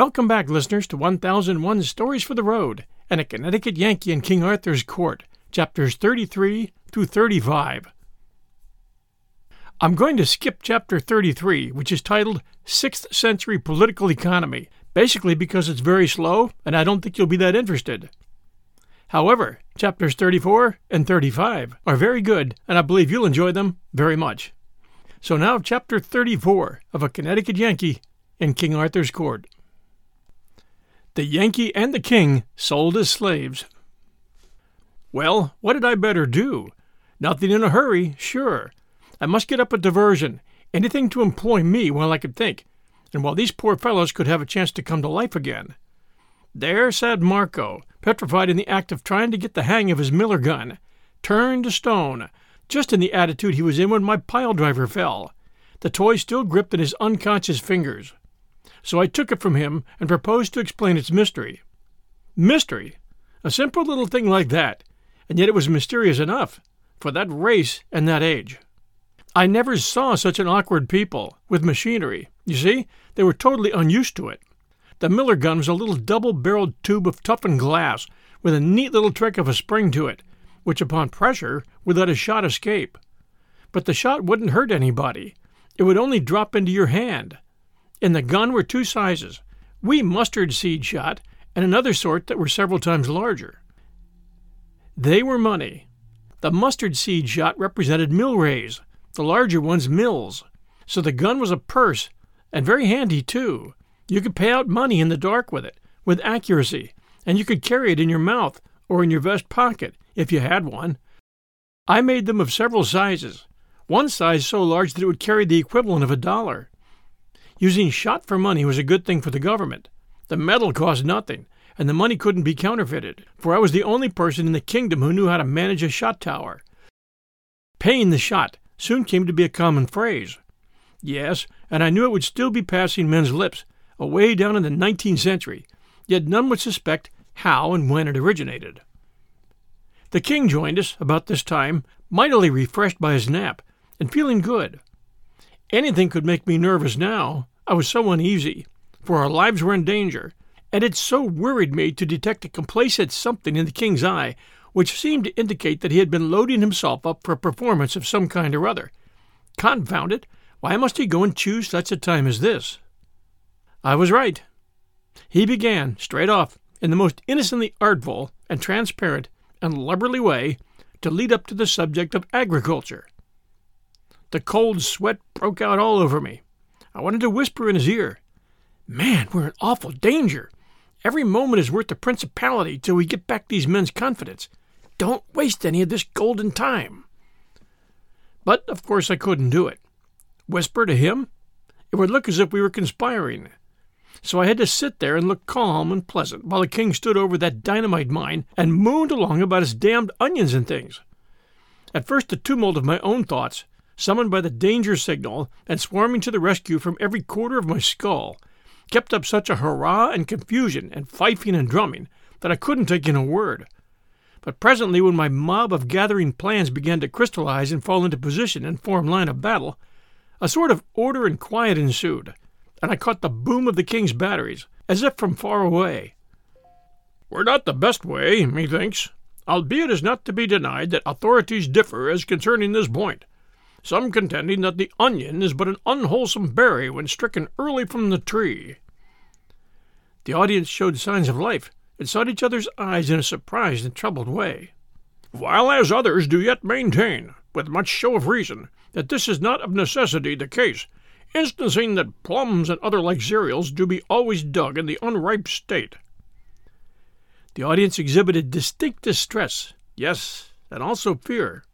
Welcome back, listeners, to 1001 Stories for the Road and a Connecticut Yankee in King Arthur's Court, chapters 33 through 35. I'm going to skip chapter 33, which is titled 6th Century Political Economy, basically because it's very slow and I don't think you'll be that interested. However, chapters 34 and 35 are very good, and I believe you'll enjoy them very much. So now, chapter 34 of A Connecticut Yankee in King Arthur's Court. The Yankee and the King sold as slaves. Well, what had I better do? Nothing in a hurry, sure. I must get up a diversion, anything to employ me while I could think, and while these poor fellows could have a chance to come to life again. There sat Marco, petrified in the act of trying to get the hang of his Miller gun, turned to stone, just in the attitude he was in when my pile driver fell, the toy still gripped in his unconscious fingers. So I took it from him and proposed to explain its mystery. Mystery? A simple little thing like that, and yet it was mysterious enough, for that race and that age. I never saw such an awkward people, with machinery. You see, they were totally unused to it. The Miller gun was a little double barreled tube of toughened glass with a neat little trick of a spring to it, which upon pressure would let a shot escape. But the shot wouldn't hurt anybody. It would only drop into your hand. In the gun were two sizes wee mustard seed shot and another sort that were several times larger. They were money. The mustard seed shot represented milrays, the larger ones mills. So the gun was a purse, and very handy too. You could pay out money in the dark with it, with accuracy, and you could carry it in your mouth or in your vest pocket if you had one. I made them of several sizes, one size so large that it would carry the equivalent of a dollar. Using shot for money was a good thing for the government. The metal cost nothing, and the money couldn't be counterfeited, for I was the only person in the kingdom who knew how to manage a shot tower. Paying the shot soon came to be a common phrase. Yes, and I knew it would still be passing men's lips away down in the 19th century, yet none would suspect how and when it originated. The king joined us about this time, mightily refreshed by his nap, and feeling good. Anything could make me nervous now. I was so uneasy, for our lives were in danger, and it so worried me to detect a complacent something in the king's eye which seemed to indicate that he had been loading himself up for a performance of some kind or other. Confound it! Why must he go and choose such a time as this? I was right. He began, straight off, in the most innocently artful and transparent and lubberly way, to lead up to the subject of agriculture. The cold sweat broke out all over me. I wanted to whisper in his ear, Man, we're in awful danger. Every moment is worth the principality till we get back these men's confidence. Don't waste any of this golden time. But, of course, I couldn't do it. Whisper to him? It would look as if we were conspiring so I had to sit there and look calm and pleasant while the king stood over that dynamite mine and mooned along about his damned onions and things. At first, the tumult of my own thoughts, summoned by the danger signal and swarming to the rescue from every quarter of my skull, kept up such a hurrah and confusion and fifing and drumming that I couldn't take in a word. But presently, when my mob of gathering plans began to crystallize and fall into position and form line of battle, a sort of order and quiet ensued and I caught the boom of the king's batteries, as if from far away. We're not the best way, methinks, albeit it is not to be denied that authorities differ as concerning this point, some contending that the onion is but an unwholesome berry when stricken early from the tree. The audience showed signs of life, and sought each other's eyes in a surprised and troubled way. While as others do yet maintain, with much show of reason, that this is not of necessity the case, instancing that plums and other like cereals do be always dug in the unripe state. The audience exhibited distinct distress, yes, and also fear.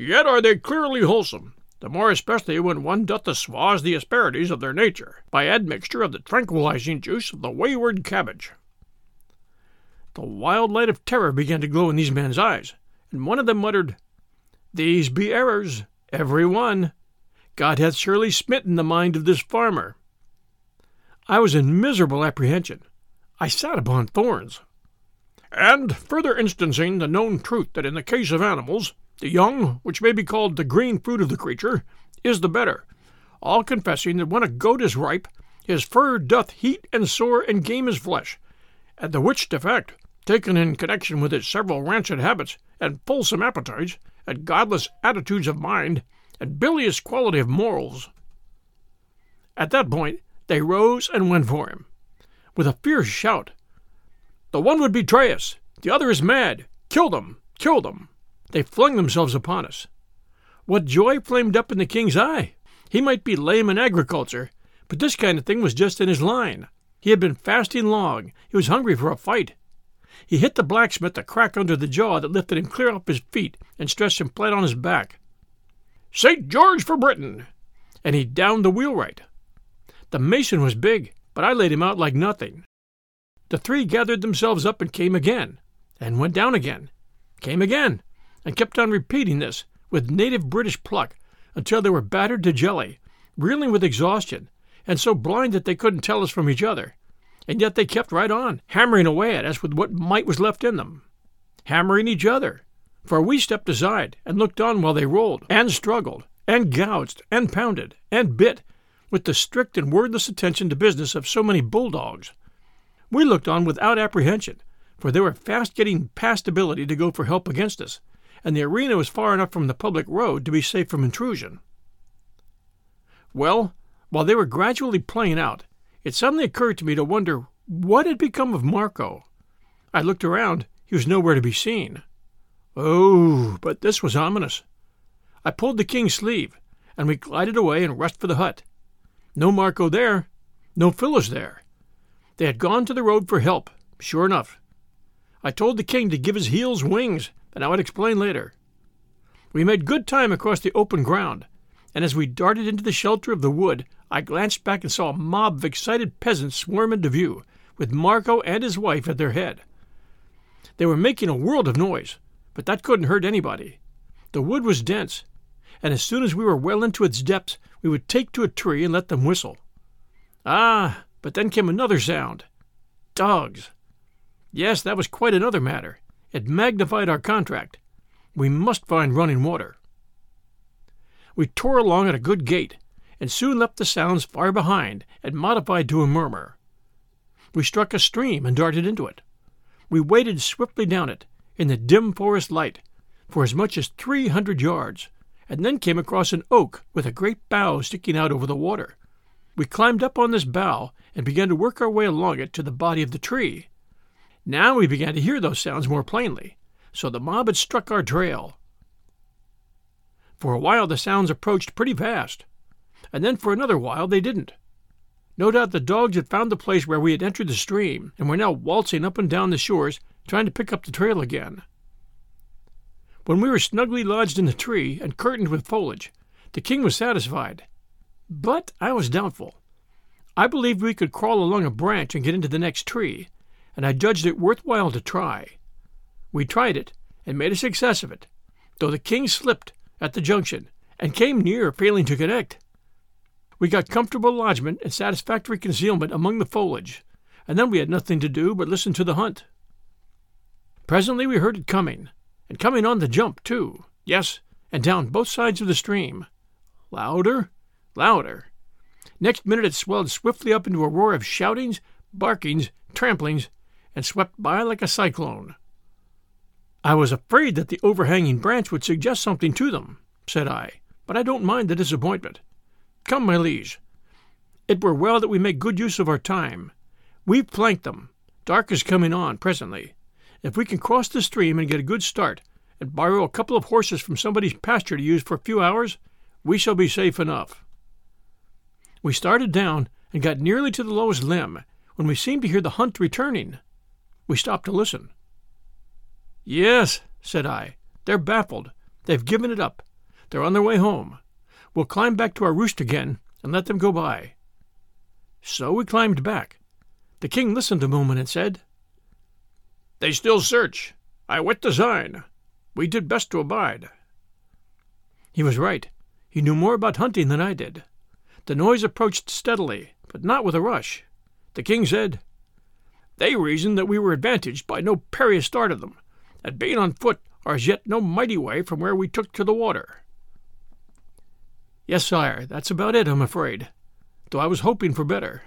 Yet are they clearly wholesome, the more especially when one doth assuage the asperities of their nature by admixture of the tranquilizing juice of the wayward cabbage. The wild light of terror began to glow in these men's eyes, and one of them muttered, These be errors, every one. God hath surely smitten the mind of this farmer. I was in miserable apprehension. I sat upon thorns. And further instancing the known truth that in the case of animals, the young, which may be called the green fruit of the creature, is the better, all confessing that when a goat is ripe, His fur doth heat and sore and game his flesh, and the which defect, taken in connection with his several rancid habits, and fulsome appetites, and godless attitudes of mind, and bilious quality of morals. At that point they rose and went for him, with a fierce shout. The one would betray us, the other is mad. Kill them! Kill them! They flung themselves upon us. What joy flamed up in the king's eye! He might be lame in agriculture, but this kind of thing was just in his line. He had been fasting long. He was hungry for a fight. He hit the blacksmith a crack under the jaw that lifted him clear off his feet and stretched him flat on his back. St. George for Britain! And he downed the wheelwright. The mason was big, but I laid him out like nothing. The three gathered themselves up and came again, and went down again, came again, and kept on repeating this with native British pluck until they were battered to jelly, reeling with exhaustion, and so blind that they couldn't tell us from each other. And yet they kept right on, hammering away at us with what might was left in them. Hammering each other. For we stepped aside and looked on while they rolled, and struggled, and gouged, and pounded, and bit, with the strict and wordless attention to business of so many bulldogs. We looked on without apprehension, for they were fast getting past ability to go for help against us, and the arena was far enough from the public road to be safe from intrusion. Well, while they were gradually playing out, it suddenly occurred to me to wonder what had become of Marco. I looked around. He was nowhere to be seen. Oh, but this was ominous. I pulled the king's sleeve, and we glided away and rushed for the hut. No Marco there. No Phyllis there. They had gone to the road for help, sure enough. I told the king to give his heels wings, and I would explain later. We made good time across the open ground, and as we darted into the shelter of the wood, I glanced back and saw a mob of excited peasants swarm into view, with Marco and his wife at their head. They were making a world of noise, but that couldn't hurt anybody. The wood was dense, and as soon as we were well into its depths, we would take to a tree and let them whistle. Ah, but then came another sound dogs. Yes, that was quite another matter. It magnified our contract. We must find running water. We tore along at a good gait, and soon left the sounds far behind and modified to a murmur. We struck a stream and darted into it. We waded swiftly down it, in the dim forest light, for as much as three hundred yards, and then came across an oak with a great bough sticking out over the water. We climbed up on this bough and began to work our way along it to the body of the tree. Now we began to hear those sounds more plainly, so the mob had struck our trail. For a while the sounds approached pretty fast, and then for another while they didn't. No doubt the dogs had found the place where we had entered the stream and were now waltzing up and down the shores trying to pick up the trail again. When we were snugly lodged in the tree and curtained with foliage, the king was satisfied. But I was doubtful. I believed we could crawl along a branch and get into the next tree, and I judged it worth while to try. We tried it and made a success of it, though the king slipped at the junction and came near failing to connect. We got comfortable lodgment and satisfactory concealment among the foliage, and then we had nothing to do but listen to the hunt. Presently we heard it coming, and coming on the jump, too. Yes, and down both sides of the stream. Louder, louder. Next minute it swelled swiftly up into a roar of shoutings, barkings, tramplings, and swept by like a cyclone. I was afraid that the overhanging branch would suggest something to them, said I, but I don't mind the disappointment. Come, my liege. It were well that we make good use of our time. We've flanked them. Dark is coming on presently. If we can cross the stream and get a good start, and borrow a couple of horses from somebody's pasture to use for a few hours, we shall be safe enough. We started down and got nearly to the lowest limb when we seemed to hear the hunt returning. We stopped to listen. Yes, said I. They're baffled. They've given it up. They're on their way home. We'll climb back to our roost again and let them go by. So we climbed back. The king listened a moment and said, They still search. I wit design. We did best to abide. He was right. He knew more about hunting than I did. The noise approached steadily, but not with a rush. The king said, They reasoned that we were advantaged by no perilous start of them, that being on foot are as yet no mighty way from where we took to the water. Yes, sire, that's about it, I'm afraid, though I was hoping for better.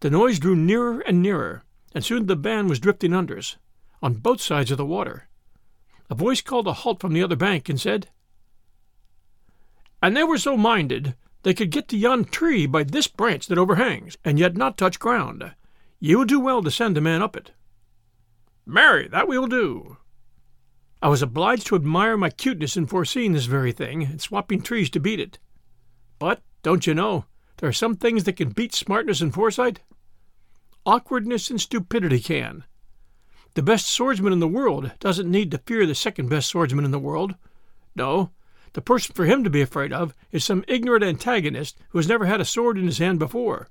The noise drew nearer and nearer, and soon the band was drifting under us, on both sides of the water. A voice called a halt from the other bank and said, And they were so minded they could get to yon tree by this branch that overhangs, and yet not touch ground. Ye will do well to send a man up it. Marry, that we will do. I was obliged to admire my cuteness in foreseeing this very thing, and swapping trees to beat it. But, don't you know, there are some things that can beat smartness and foresight? Awkwardness and stupidity can. The best swordsman in the world doesn't need to fear the second best swordsman in the world. No, the person for him to be afraid of is some ignorant antagonist who has never had a sword in his hand before.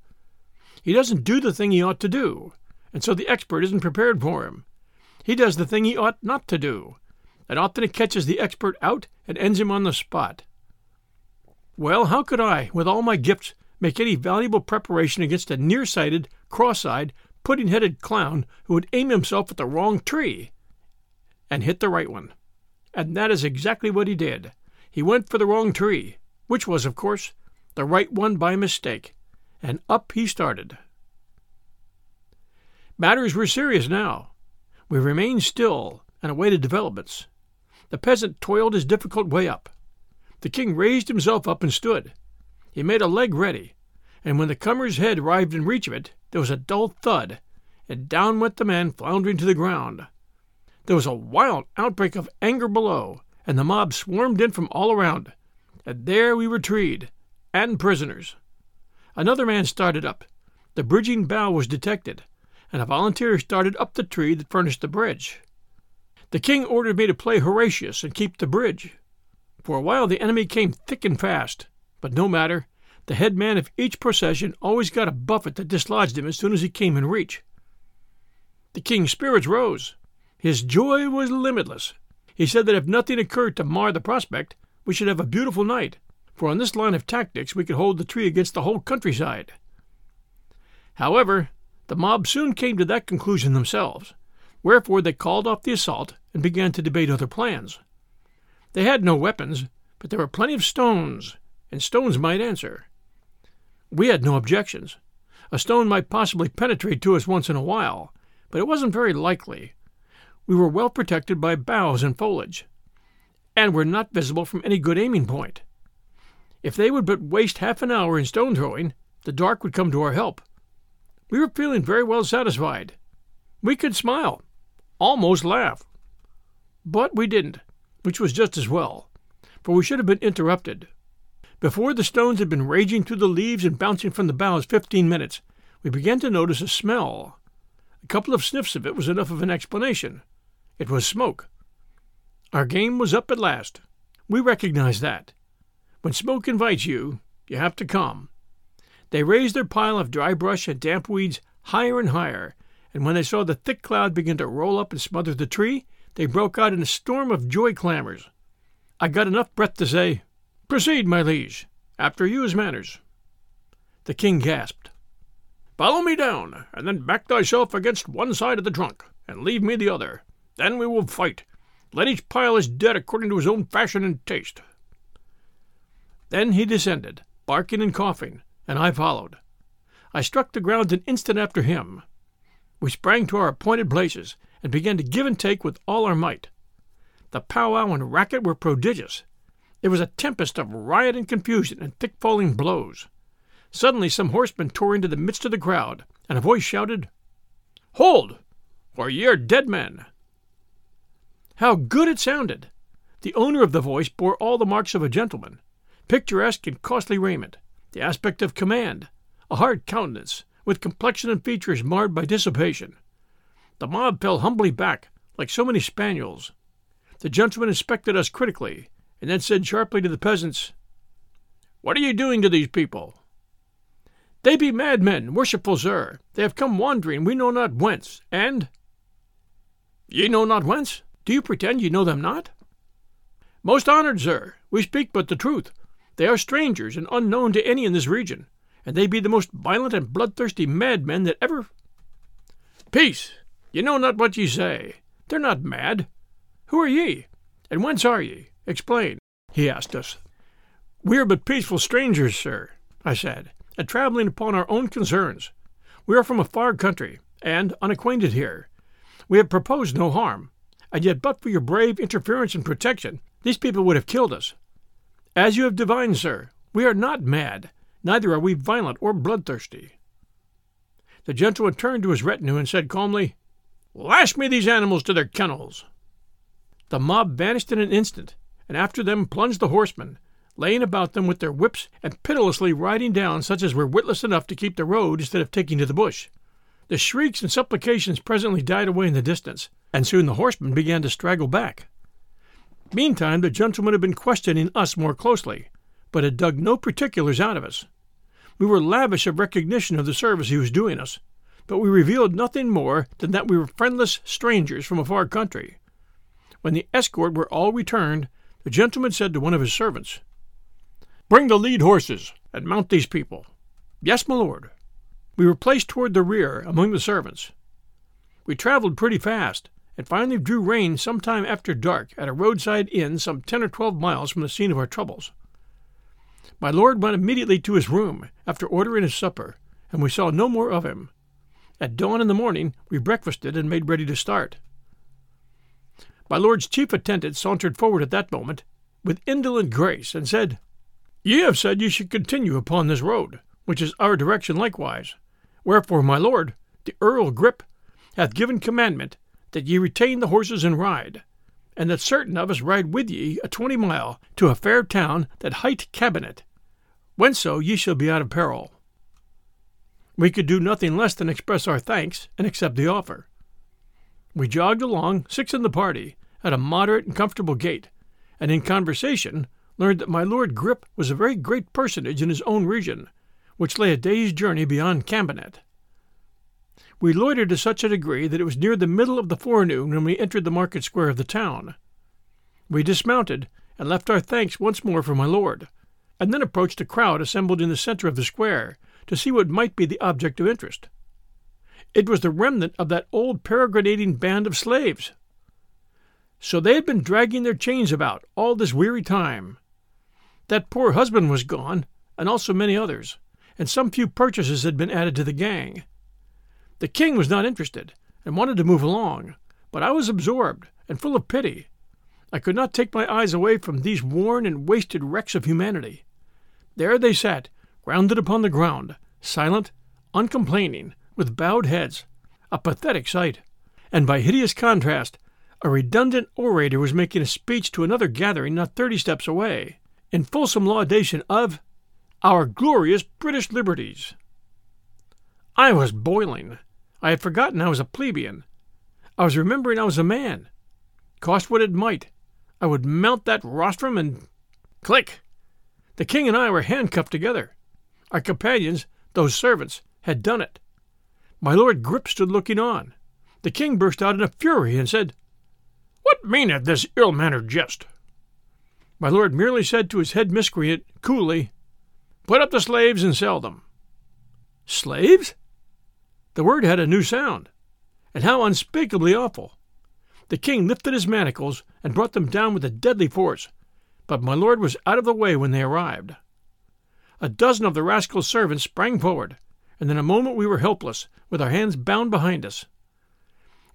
He doesn't do the thing he ought to do, and so the expert isn't prepared for him. He does the thing he ought not to do, and often it catches the expert out and ends him on the spot. Well, how could I, with all my gifts, make any valuable preparation against a near-sighted, cross-eyed, pudding-headed clown who would aim himself at the wrong tree and hit the right one? And that is exactly what he did. He went for the wrong tree, which was, of course, the right one by mistake, and up he started. Matters were serious now. We remained still and awaited developments. The peasant toiled his difficult way up. The king raised himself up and stood. He made a leg ready, and when the comer's head arrived in reach of it, there was a dull thud, and down went the man floundering to the ground. There was a wild outbreak of anger below, and the mob swarmed in from all around, and there we were treed, and prisoners. Another man started up. The bridging bough was detected, and a volunteer started up the tree that furnished the bridge. The king ordered me to play Horatius and keep the bridge. For a while the enemy came thick and fast, but no matter. The head man of each procession always got a buffet that dislodged him as soon as he came in reach. The king's spirits rose. His joy was limitless. He said that if nothing occurred to mar the prospect, we should have a beautiful night, for on this line of tactics we could hold the tree against the whole countryside. However, the mob soon came to that conclusion themselves, wherefore they called off the assault and began to debate other plans. They had no weapons, but there were plenty of stones, and stones might answer. We had no objections. A stone might possibly penetrate to us once in a while, but it wasn't very likely, we were well protected by boughs and foliage, and were not visible from any good aiming point. If they would but waste half an hour in stone throwing, the dark would come to our help. We were feeling very well satisfied. We could smile, almost laugh. But we didn't, which was just as well, for we should have been interrupted. Before the stones had been raging through the leaves and bouncing from the boughs fifteen minutes, we began to notice a smell. A couple of sniffs of it was enough of an explanation. It was smoke. Our game was up at last. We recognized that. When smoke invites you, you have to come. They raised their pile of dry brush and damp weeds higher and higher, and when they saw the thick cloud begin to roll up and smother the tree, they broke out in a storm of joy clamors. I got enough breath to say, Proceed, my liege. After you as manners. The king gasped. Follow me down, and then back thyself against one side of the trunk, and leave me the other. Then we will fight. Let each pile his dead according to his own fashion and taste. Then he descended, barking and coughing, and I followed. I struck the ground an instant after him. We sprang to our appointed places and began to give and take with all our might. The powwow and racket were prodigious. It was a tempest of riot and confusion and thick falling blows. Suddenly some horsemen tore into the midst of the crowd, and a voice shouted, Hold, or ye are dead men. How good it sounded! The owner of the voice bore all the marks of a gentleman picturesque in costly raiment, the aspect of command, a hard countenance, with complexion and features marred by dissipation. The mob fell humbly back, like so many spaniels. The gentleman inspected us critically, and then said sharply to the peasants, What are you doing to these people? They be madmen, worshipful sir. They have come wandering we know not whence, and. Ye know not whence? Do you pretend ye know them not? Most honored sir, we speak but the truth. They are strangers and unknown to any in this region, and they be the most violent and bloodthirsty madmen that ever. Peace! Ye know not what ye say. They're not mad. Who are ye? And whence are ye? Explain, he asked us. We are but peaceful strangers, sir, I said, and traveling upon our own concerns. We are from a far country, and unacquainted here. We have proposed no harm, and yet but for your brave interference and protection, these people would have killed us. As you have divined, sir, we are not mad, neither are we violent or bloodthirsty. The gentleman turned to his retinue and said calmly, Lash me these animals to their kennels. The mob vanished in an instant, and after them plunged the horsemen, laying about them with their whips and pitilessly riding down such as were witless enough to keep the road instead of taking to the bush. The shrieks and supplications presently died away in the distance, and soon the horsemen began to straggle back. Meantime, the gentleman had been questioning us more closely, but had dug no particulars out of us. We were lavish of recognition of the service he was doing us, but we revealed nothing more than that we were friendless strangers from a far country. When the escort were all returned, the gentleman said to one of his servants, Bring the lead horses, and mount these people. Yes, my lord. We were placed toward the rear among the servants. We traveled pretty fast, and finally drew rein some time after dark at a roadside inn some ten or twelve miles from the scene of our troubles. My lord went immediately to his room after ordering his supper, and we saw no more of him. At dawn in the morning we breakfasted and made ready to start. My lord's chief attendant sauntered forward at that moment with indolent grace and said, Ye have said ye should continue upon this road, which is our direction likewise. Wherefore, my lord, the Earl Grip, hath given commandment that ye retain the horses and ride, and that certain of us ride with ye a twenty mile to a fair town that hight Cambenet, whenso ye shall be out of peril. We could do nothing less than express our thanks and accept the offer. We jogged along, six in the party, at a moderate and comfortable gait, and in conversation learned that my Lord Grip was a very great personage in his own region, which lay a day's journey beyond Cambenet. We loitered to such a degree that it was near the middle of the forenoon when we entered the market square of the town. We dismounted and left our thanks once more for my lord, and then approached a crowd assembled in the center of the square to see what might be the object of interest. It was the remnant of that old peregrinating band of slaves. So they had been dragging their chains about all this weary time, that poor husband was gone, and also many others, and some few purchases had been added to the gang. The king was not interested, and wanted to move along, but I was absorbed and full of pity. I could not take my eyes away from these worn and wasted wrecks of humanity. There they sat, grounded upon the ground, silent, uncomplaining, with bowed heads, a pathetic sight. And by hideous contrast, a redundant orator was making a speech to another gathering not thirty steps away in fulsome laudation of our glorious British liberties. I was boiling. I had forgotten I was a plebeian. I was remembering I was a man. Cost what it might, I would mount that rostrum and click. The king and I were handcuffed together. Our companions, those servants, had done it. My lord Grip stood looking on. The king burst out in a fury and said, What meaneth this ill mannered jest? My lord merely said to his head miscreant, coolly, Put up the slaves and sell them. Slaves? The word had a new sound, and how unspeakably awful. The king lifted his manacles and brought them down with a deadly force, but my lord was out of the way when they arrived. A dozen of the rascal's servants sprang forward, and in a moment we were helpless, with our hands bound behind us.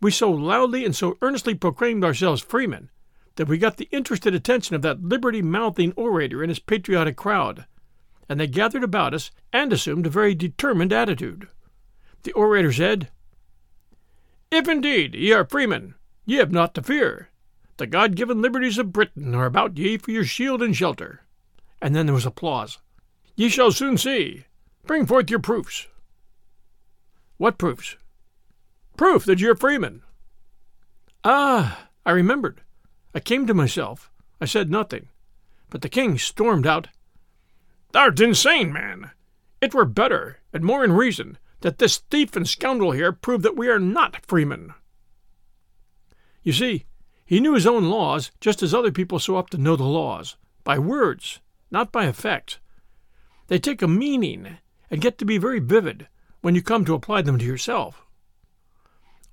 We so loudly and so earnestly proclaimed ourselves freemen that we got the interested attention of that liberty mouthing orator and his patriotic crowd, and they gathered about us and assumed a very determined attitude. The orator said, If indeed ye are freemen, ye have naught to fear. The God given liberties of Britain are about ye for your shield and shelter. And then there was applause. Ye shall soon see. Bring forth your proofs. What proofs? Proof that you're freemen. Ah, I remembered. I came to myself. I said nothing. But the king stormed out, Thou'rt insane, man! It were better, and more in reason, that this thief and scoundrel here prove that we are not freemen. You see, he knew his own laws just as other people so often know the laws, by words, not by effect. They take a meaning and get to be very vivid when you come to apply them to yourself.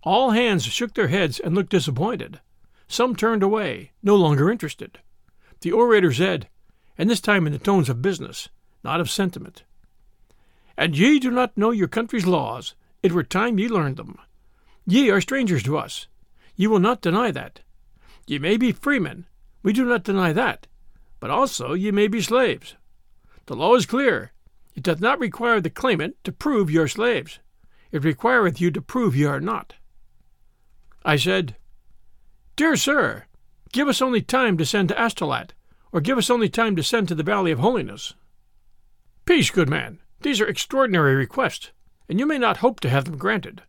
All hands shook their heads and looked disappointed. Some turned away, no longer interested. The orator said, and this time in the tones of business, not of sentiment, And ye do not know your country's laws, It were time ye learned them. Ye are strangers to us. Ye will not deny that. Ye may be freemen. We do not deny that. But also ye may be slaves. The law is clear. It doth not require the claimant to prove ye are slaves. It requireth you to prove ye are not. I said, Dear sir, give us only time to send to Astolat, or give us only time to send to the Valley of Holiness. Peace, good man. These are extraordinary requests, and you may not hope to have them granted.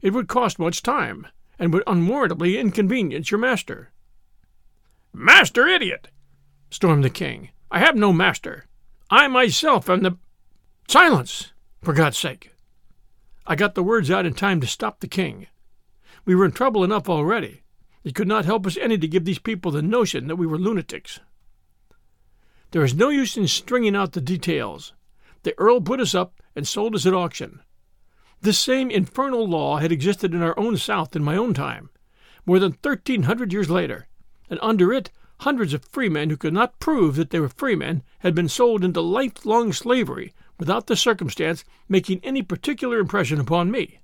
It would cost much time, and would unwarrantably inconvenience your master. Master idiot! stormed the king. I have no master. I myself am the. Silence! For God's sake! I got the words out in time to stop the king. We were in trouble enough already. It could not help us any to give these people the notion that we were lunatics. There is no use in stringing out the details. The Earl put us up and sold us at auction. This same infernal law had existed in our own South in my own time, more than thirteen hundred years later, and under it hundreds of freemen who could not prove that they were freemen had been sold into lifelong slavery without the circumstance making any particular impression upon me.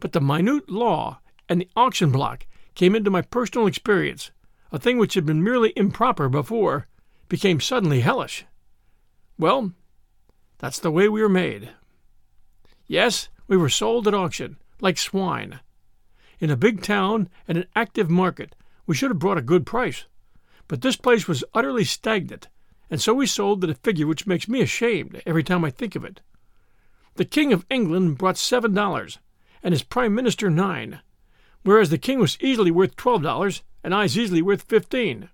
But the minute law and the auction block came into my personal experience, a thing which had been merely improper before became suddenly hellish. Well, that's the way we were made. Yes, we were sold at auction, like swine. In a big town and an active market, we should have brought a good price. But this place was utterly stagnant, and so we sold at a figure which makes me ashamed every time I think of it. The King of England brought seven dollars, and his Prime Minister nine, whereas the King was easily worth twelve dollars, and I's easily worth fifteen.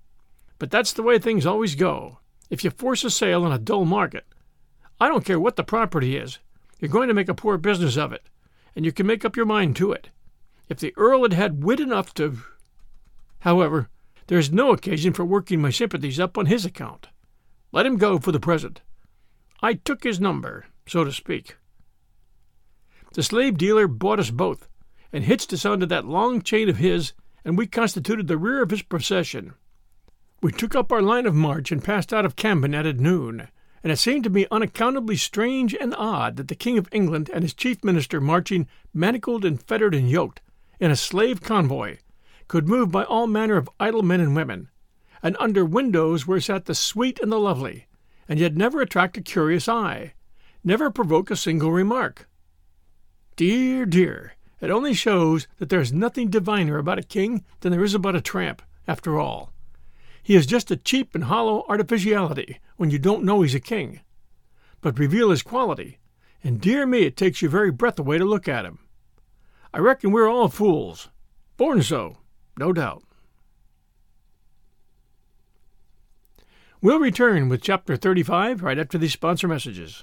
But that's the way things always go. If you force a sale in a dull market, I don't care what the property is, you're going to make a poor business of it, and you can make up your mind to it. If the Earl had had wit enough to. However, there is no occasion for working my sympathies up on his account. Let him go for the present. I took his number, so to speak. The slave dealer bought us both, and hitched us onto that long chain of his, and we constituted the rear of his procession. We took up our line of march and passed out of Cambenet at noon and it seemed to me unaccountably strange and odd that the King of England and his chief minister marching manacled and fettered and yoked in a slave convoy could move by all manner of idle men and women, and under windows where sat the sweet and the lovely, and yet never attract a curious eye, never provoke a single remark. Dear, dear, it only shows that there is nothing diviner about a king than there is about a tramp, after all. He is just a cheap and hollow artificiality when you don't know he's a king. But reveal his quality, and dear me, it takes your very breath away to look at him. I reckon we're all fools. Born so, no doubt. We'll return with Chapter 35 right after these sponsor messages.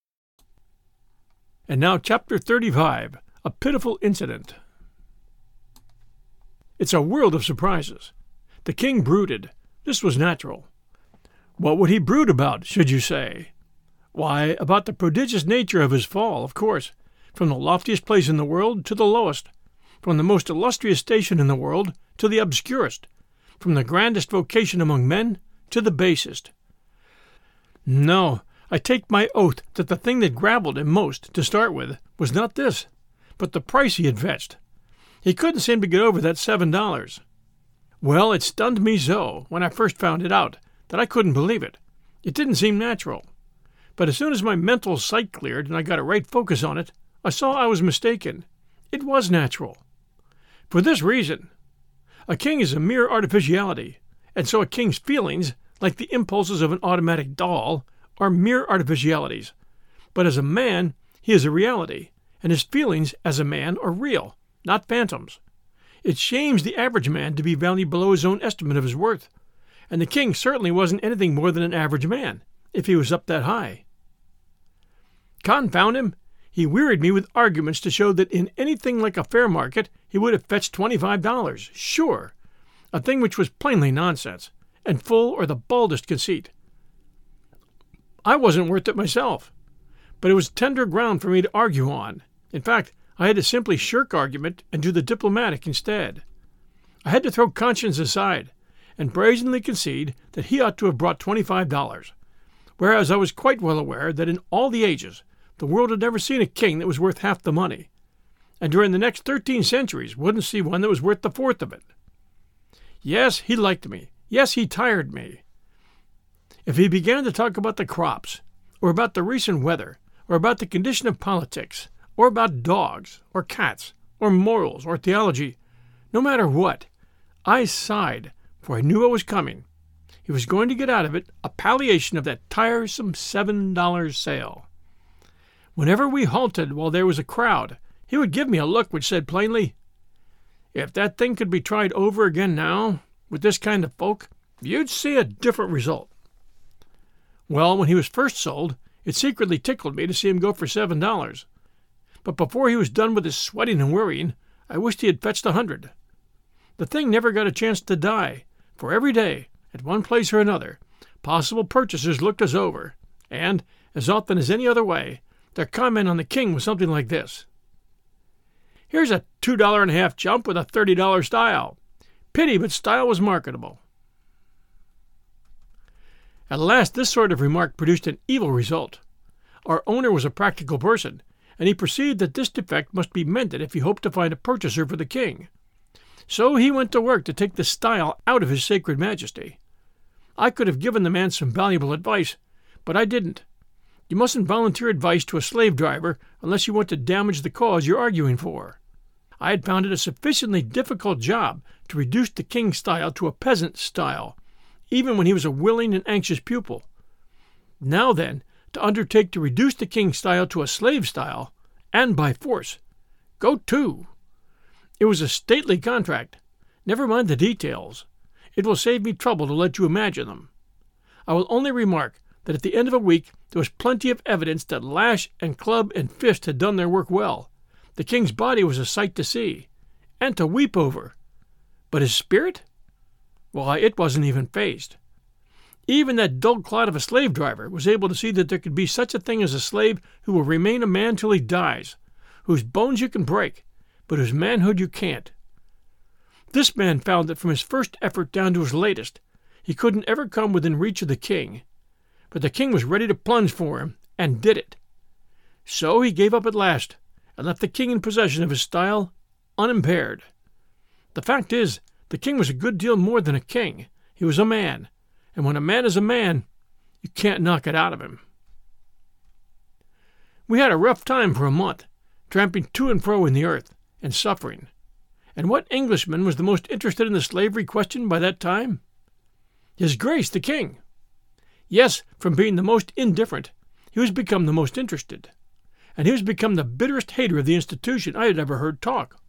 And now, Chapter 35 A Pitiful Incident. It's a world of surprises. The king brooded. This was natural. What would he brood about, should you say? Why, about the prodigious nature of his fall, of course, from the loftiest place in the world to the lowest, from the most illustrious station in the world to the obscurest, from the grandest vocation among men to the basest. No, I take my oath that the thing that gravelled him most, to start with, was not this, but the price he had fetched. He couldn't seem to get over that seven dollars. Well, it stunned me so, when I first found it out, that I couldn't believe it. It didn't seem natural. But as soon as my mental sight cleared and I got a right focus on it, I saw I was mistaken. It was natural. For this reason a king is a mere artificiality, and so a king's feelings, like the impulses of an automatic doll, are mere artificialities. But as a man, he is a reality, and his feelings as a man are real, not phantoms. It shames the average man to be valued below his own estimate of his worth, and the king certainly wasn't anything more than an average man, if he was up that high. Confound him! He wearied me with arguments to show that in anything like a fair market he would have fetched twenty-five dollars, sure, a thing which was plainly nonsense, and full or the baldest conceit. I wasn't worth it myself, but it was tender ground for me to argue on. In fact, I had to simply shirk argument and do the diplomatic instead. I had to throw conscience aside and brazenly concede that he ought to have brought twenty-five dollars, whereas I was quite well aware that in all the ages the world had never seen a king that was worth half the money, and during the next thirteen centuries wouldn't see one that was worth the fourth of it. Yes, he liked me. Yes, he tired me. If he began to talk about the crops, or about the recent weather, or about the condition of politics, or about dogs, or cats, or morals, or theology, no matter what, I sighed, for I knew what was coming. He was going to get out of it a palliation of that tiresome seven dollars sale. Whenever we halted while there was a crowd, he would give me a look which said plainly, If that thing could be tried over again now, with this kind of folk, you'd see a different result. Well, when he was first sold, it secretly tickled me to see him go for seven dollars. But before he was done with his sweating and worrying, I wished he had fetched a hundred. The thing never got a chance to die, for every day, at one place or another, possible purchasers looked us over, and, as often as any other way, their comment on the king was something like this Here's a two dollar and a half jump with a thirty dollar style. Pity, but style was marketable. At last, this sort of remark produced an evil result. Our owner was a practical person, and he perceived that this defect must be mended if he hoped to find a purchaser for the king. So he went to work to take the style out of his sacred majesty. I could have given the man some valuable advice, but I didn't. You mustn't volunteer advice to a slave driver unless you want to damage the cause you're arguing for. I had found it a sufficiently difficult job to reduce the king's style to a peasant style, even when he was a willing and anxious pupil. Now then, to undertake to reduce the king's style to a slave style, and by force. Go to! It was a stately contract. Never mind the details. It will save me trouble to let you imagine them. I will only remark that at the end of a week there was plenty of evidence that lash and club and fist had done their work well. The king's body was a sight to see, and to weep over. But his spirit? Why, it wasn't even phased. Even that dull clod of a slave driver was able to see that there could be such a thing as a slave who will remain a man till he dies, whose bones you can break, but whose manhood you can't. This man found that from his first effort down to his latest, he couldn't ever come within reach of the king, but the king was ready to plunge for him, and did it. So he gave up at last, and left the king in possession of his style, unimpaired. The fact is, the king was a good deal more than a king. He was a man, and when a man is a man, you can't knock it out of him. We had a rough time for a month, tramping to and fro in the earth, and suffering. And what Englishman was the most interested in the slavery question by that time? His Grace the King. Yes, from being the most indifferent, he was become the most interested, and he was become the bitterest hater of the institution I had ever heard talk.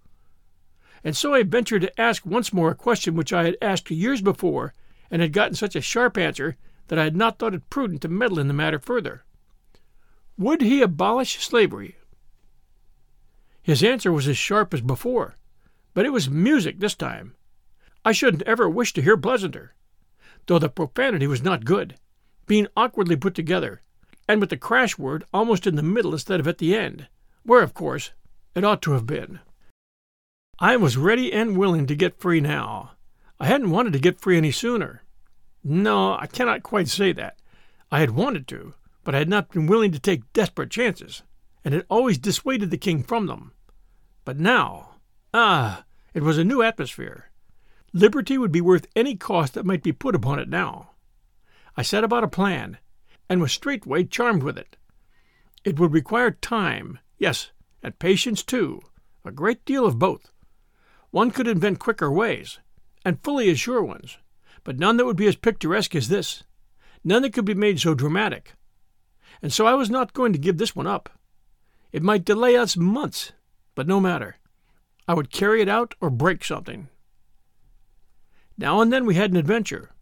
And so I ventured to ask once more a question which I had asked years before, and had gotten such a sharp answer that I had not thought it prudent to meddle in the matter further. Would he abolish slavery? His answer was as sharp as before, but it was music this time. I shouldn't ever wish to hear pleasanter, though the profanity was not good being awkwardly put together, and with the crash word almost in the middle instead of at the end, where, of course, it ought to have been. I was ready and willing to get free now. I hadn't wanted to get free any sooner. No, I cannot quite say that. I had wanted to, but I had not been willing to take desperate chances, and had always dissuaded the king from them. But now, ah, it was a new atmosphere. Liberty would be worth any cost that might be put upon it now. I set about a plan, and was straightway charmed with it. It would require time, yes, and patience too, a great deal of both. One could invent quicker ways, and fully as sure ones, but none that would be as picturesque as this, none that could be made so dramatic. And so I was not going to give this one up. It might delay us months, but no matter. I would carry it out or break something. Now and then we had an adventure,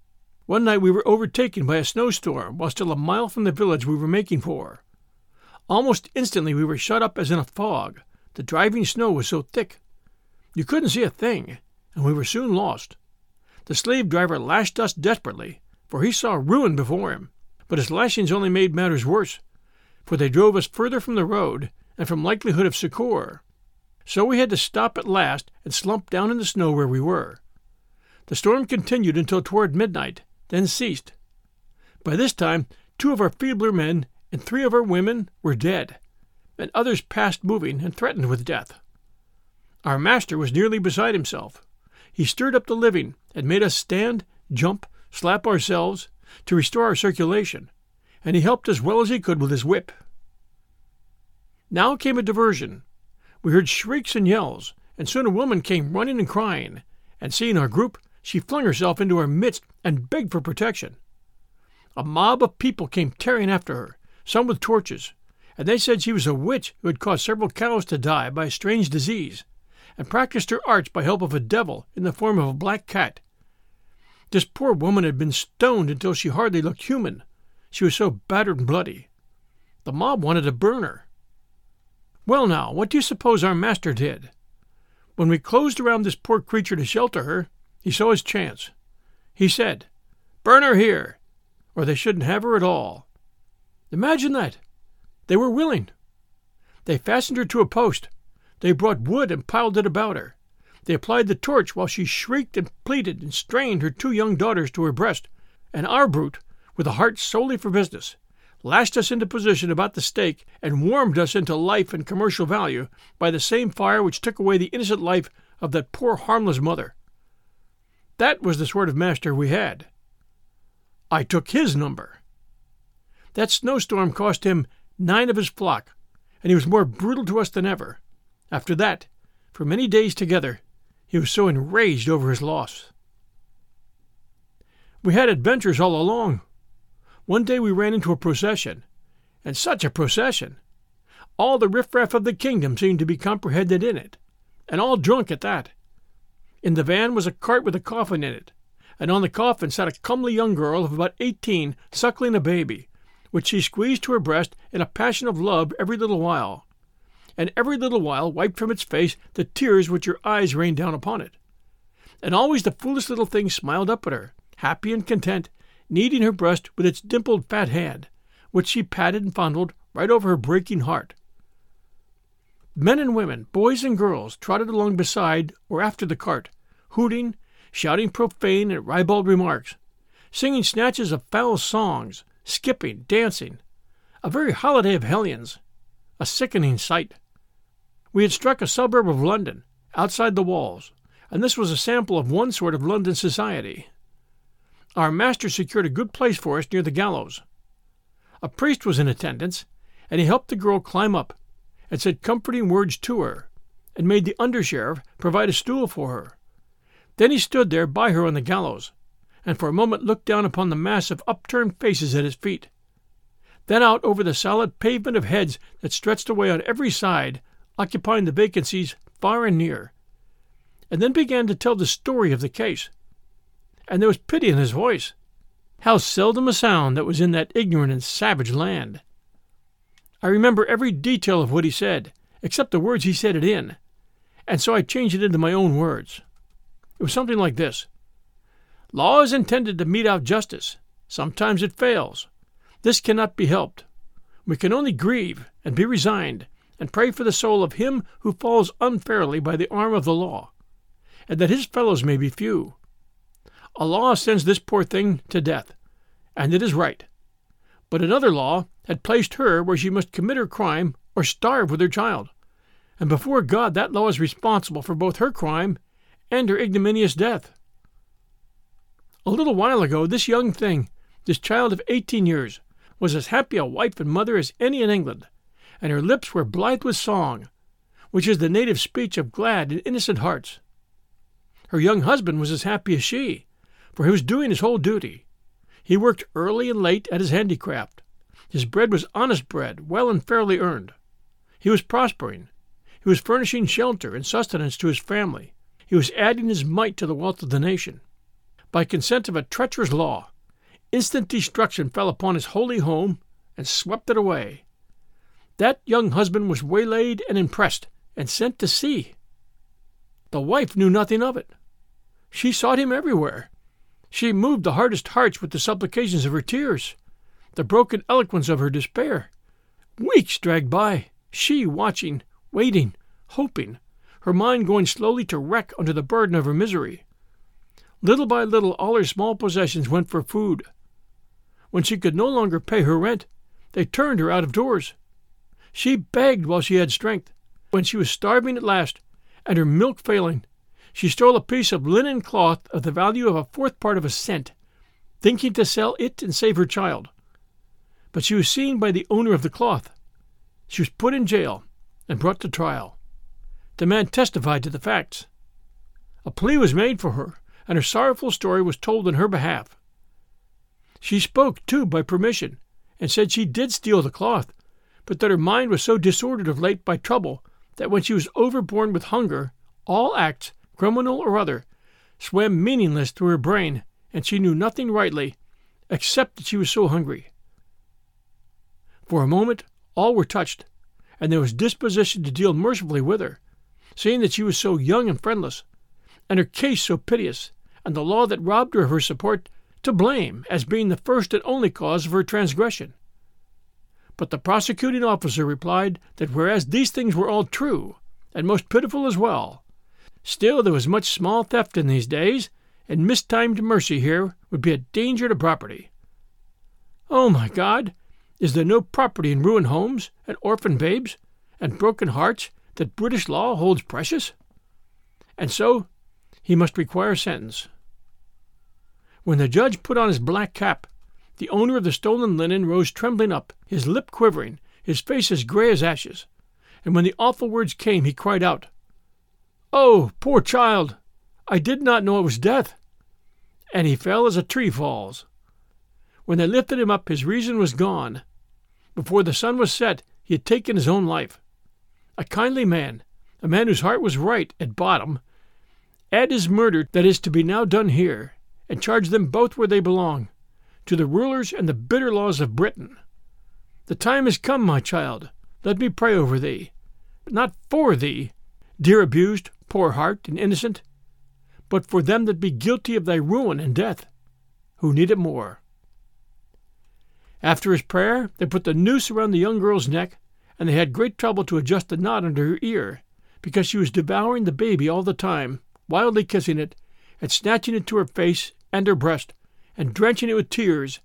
one night we were overtaken by a snowstorm while still a mile from the village we were making for. Almost instantly we were shut up as in a fog. The driving snow was so thick. You couldn't see a thing, and we were soon lost. The slave driver lashed us desperately, for he saw ruin before him, but his lashings only made matters worse, for they drove us further from the road and from likelihood of succor. So we had to stop at last and slump down in the snow where we were. The storm continued until toward midnight, then ceased. By this time, two of our feebler men and three of our women were dead, and others past moving and threatened with death. Our master was nearly beside himself. He stirred up the living and made us stand, jump, slap ourselves to restore our circulation, and he helped as well as he could with his whip. Now came a diversion. We heard shrieks and yells, and soon a woman came running and crying, and seeing our group, she flung herself into our midst and begged for protection. A mob of people came tearing after her, some with torches, and they said she was a witch who had caused several cows to die by a strange disease, and practiced her arts by help of a devil in the form of a black cat. This poor woman had been stoned until she hardly looked human. She was so battered and bloody. The mob wanted to burn her. Well, now, what do you suppose our master did? When we closed around this poor creature to shelter her, he saw his chance. He said, Burn her here, or they shouldn't have her at all. Imagine that! They were willing. They fastened her to a post. They brought wood and piled it about her. They applied the torch while she shrieked and pleaded and strained her two young daughters to her breast. And our brute, with a heart solely for business, lashed us into position about the stake and warmed us into life and commercial value by the same fire which took away the innocent life of that poor harmless mother. That was the sort of master we had. I took his number. That snowstorm cost him nine of his flock, and he was more brutal to us than ever. After that, for many days together, he was so enraged over his loss. We had adventures all along. One day we ran into a procession, and such a procession! All the riffraff of the kingdom seemed to be comprehended in it, and all drunk at that. In the van was a cart with a coffin in it, and on the coffin sat a comely young girl of about eighteen suckling a baby, which she squeezed to her breast in a passion of love every little while, and every little while wiped from its face the tears which her eyes rained down upon it. And always the foolish little thing smiled up at her, happy and content, kneading her breast with its dimpled fat hand, which she patted and fondled right over her breaking heart. Men and women, boys and girls, trotted along beside or after the cart, hooting, shouting profane and ribald remarks, singing snatches of foul songs, skipping, dancing, a very holiday of hellions, a sickening sight. We had struck a suburb of London, outside the walls, and this was a sample of one sort of London society. Our master secured a good place for us near the gallows. A priest was in attendance, and he helped the girl climb up, and said comforting words to her, and made the under sheriff provide a stool for her. Then he stood there by her on the gallows, and for a moment looked down upon the mass of upturned faces at his feet, then out over the solid pavement of heads that stretched away on every side, occupying the vacancies far and near, and then began to tell the story of the case. And there was pity in his voice. How seldom a sound that was in that ignorant and savage land! I remember every detail of what he said, except the words he said it in, and so I changed it into my own words. It was something like this Law is intended to mete out justice. Sometimes it fails. This cannot be helped. We can only grieve and be resigned and pray for the soul of him who falls unfairly by the arm of the law, and that his fellows may be few. A law sends this poor thing to death, and it is right. But another law had placed her where she must commit her crime or starve with her child, and before God that law is responsible for both her crime and her ignominious death. A little while ago, this young thing, this child of eighteen years, was as happy a wife and mother as any in England, and her lips were blithe with song, which is the native speech of glad and innocent hearts. Her young husband was as happy as she, for he was doing his whole duty. He worked early and late at his handicraft. His bread was honest bread, well and fairly earned. He was prospering. He was furnishing shelter and sustenance to his family. He was adding his mite to the wealth of the nation by consent of a treacherous law, instant destruction fell upon his holy home and swept it away. That young husband was waylaid and impressed and sent to sea. The wife knew nothing of it. She sought him everywhere. She moved the hardest hearts with the supplications of her tears, the broken eloquence of her despair. Weeks dragged by, she watching, waiting, hoping, her mind going slowly to wreck under the burden of her misery. Little by little, all her small possessions went for food. When she could no longer pay her rent, they turned her out of doors. She begged while she had strength. When she was starving at last, and her milk failing, she stole a piece of linen cloth of the value of a fourth part of a cent, thinking to sell it and save her child. But she was seen by the owner of the cloth. She was put in jail and brought to trial. The man testified to the facts. A plea was made for her, and her sorrowful story was told in her behalf. She spoke, too, by permission, and said she did steal the cloth, but that her mind was so disordered of late by trouble that when she was overborne with hunger, all acts, criminal or other, swam meaningless through her brain, and she knew nothing rightly, except that she was so hungry. For a moment all were touched, and there was disposition to deal mercifully with her, seeing that she was so young and friendless, and her case so piteous, and the law that robbed her of her support to blame as being the first and only cause of her transgression. But the prosecuting officer replied that whereas these things were all true, and most pitiful as well, still there was much small theft in these days, and mistimed mercy here would be a danger to property. Oh, my God! Is there no property in ruined homes, and orphan babes, and broken hearts that British law holds precious? And so he must require sentence. When the judge put on his black cap the owner of the stolen linen rose trembling up, his lip quivering, his face as gray as ashes, and when the awful words came, he cried out, Oh, poor child! I did not know it was death! And he fell as a tree falls. When they lifted him up, his reason was gone. Before the sun was set, he had taken his own life. A kindly man, a man whose heart was right at bottom, add his murder that is to be now done here, and charge them both where they belong to the rulers and the bitter laws of Britain. The time is come, my child. Let me pray over thee. Not for thee, dear abused, poor heart, and innocent, but for them that be guilty of thy ruin and death, who need it more. After his prayer, they put the noose around the young girl's neck, and they had great trouble to adjust the knot under her ear, because she was devouring the baby all the time, wildly kissing it, and snatching it to her face and her breast, and drenching it with tears,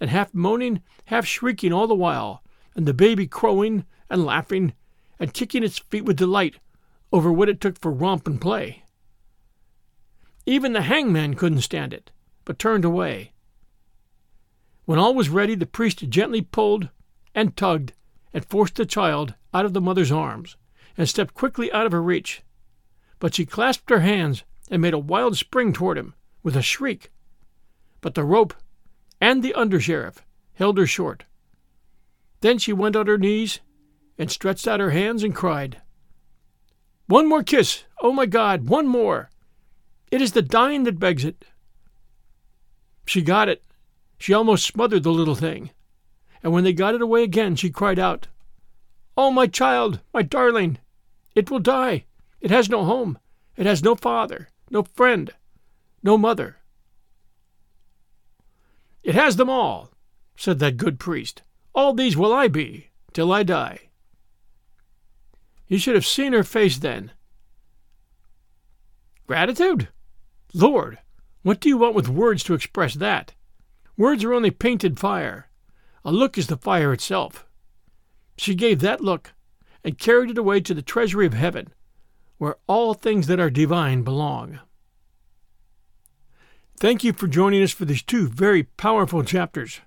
and half moaning, half shrieking all the while, and the baby crowing and laughing and kicking its feet with delight over what it took for romp and play. Even the hangman couldn't stand it, but turned away. When all was ready, the priest gently pulled and tugged and forced the child out of the mother's arms and stepped quickly out of her reach. But she clasped her hands and made a wild spring toward him with a shriek but the rope and the under sheriff held her short. Then she went on her knees and stretched out her hands and cried, One more kiss! Oh, my God, one more! It is the dying that begs it. She got it. She almost smothered the little thing. And when they got it away again, she cried out, Oh, my child, my darling! It will die. It has no home. It has no father, no friend, no mother. It has them all, said that good priest. All these will I be, till I die. You should have seen her face then. Gratitude? Lord, what do you want with words to express that? Words are only painted fire. A look is the fire itself. She gave that look and carried it away to the treasury of heaven, where all things that are divine belong. Thank you for joining us for these two very powerful chapters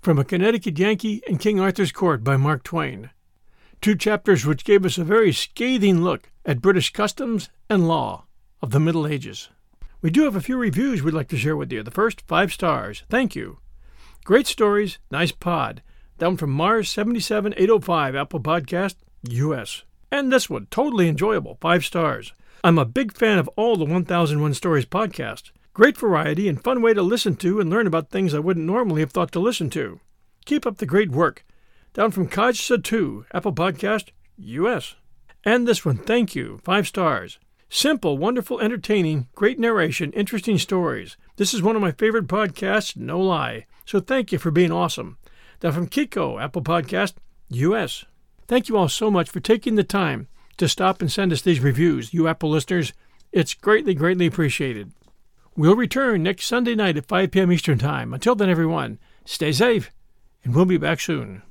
from A Connecticut Yankee in King Arthur's Court by Mark Twain. Two chapters which gave us a very scathing look at British customs and law of the Middle Ages. We do have a few reviews we'd like to share with you. The first, five stars. Thank you. Great stories, nice pod. That one from Mars 77805, Apple Podcast, US. And this one, totally enjoyable, five stars. I'm a big fan of all the 1001 Stories podcasts. Great variety and fun way to listen to and learn about things I wouldn't normally have thought to listen to. Keep up the great work. Down from Kajsa 2, Apple Podcast, US. And this one, thank you, five stars. Simple, wonderful, entertaining, great narration, interesting stories. This is one of my favorite podcasts, no lie. So thank you for being awesome. Down from Kiko, Apple Podcast, US. Thank you all so much for taking the time to stop and send us these reviews, you Apple listeners. It's greatly, greatly appreciated. We'll return next Sunday night at 5 p.m. Eastern Time. Until then, everyone, stay safe, and we'll be back soon.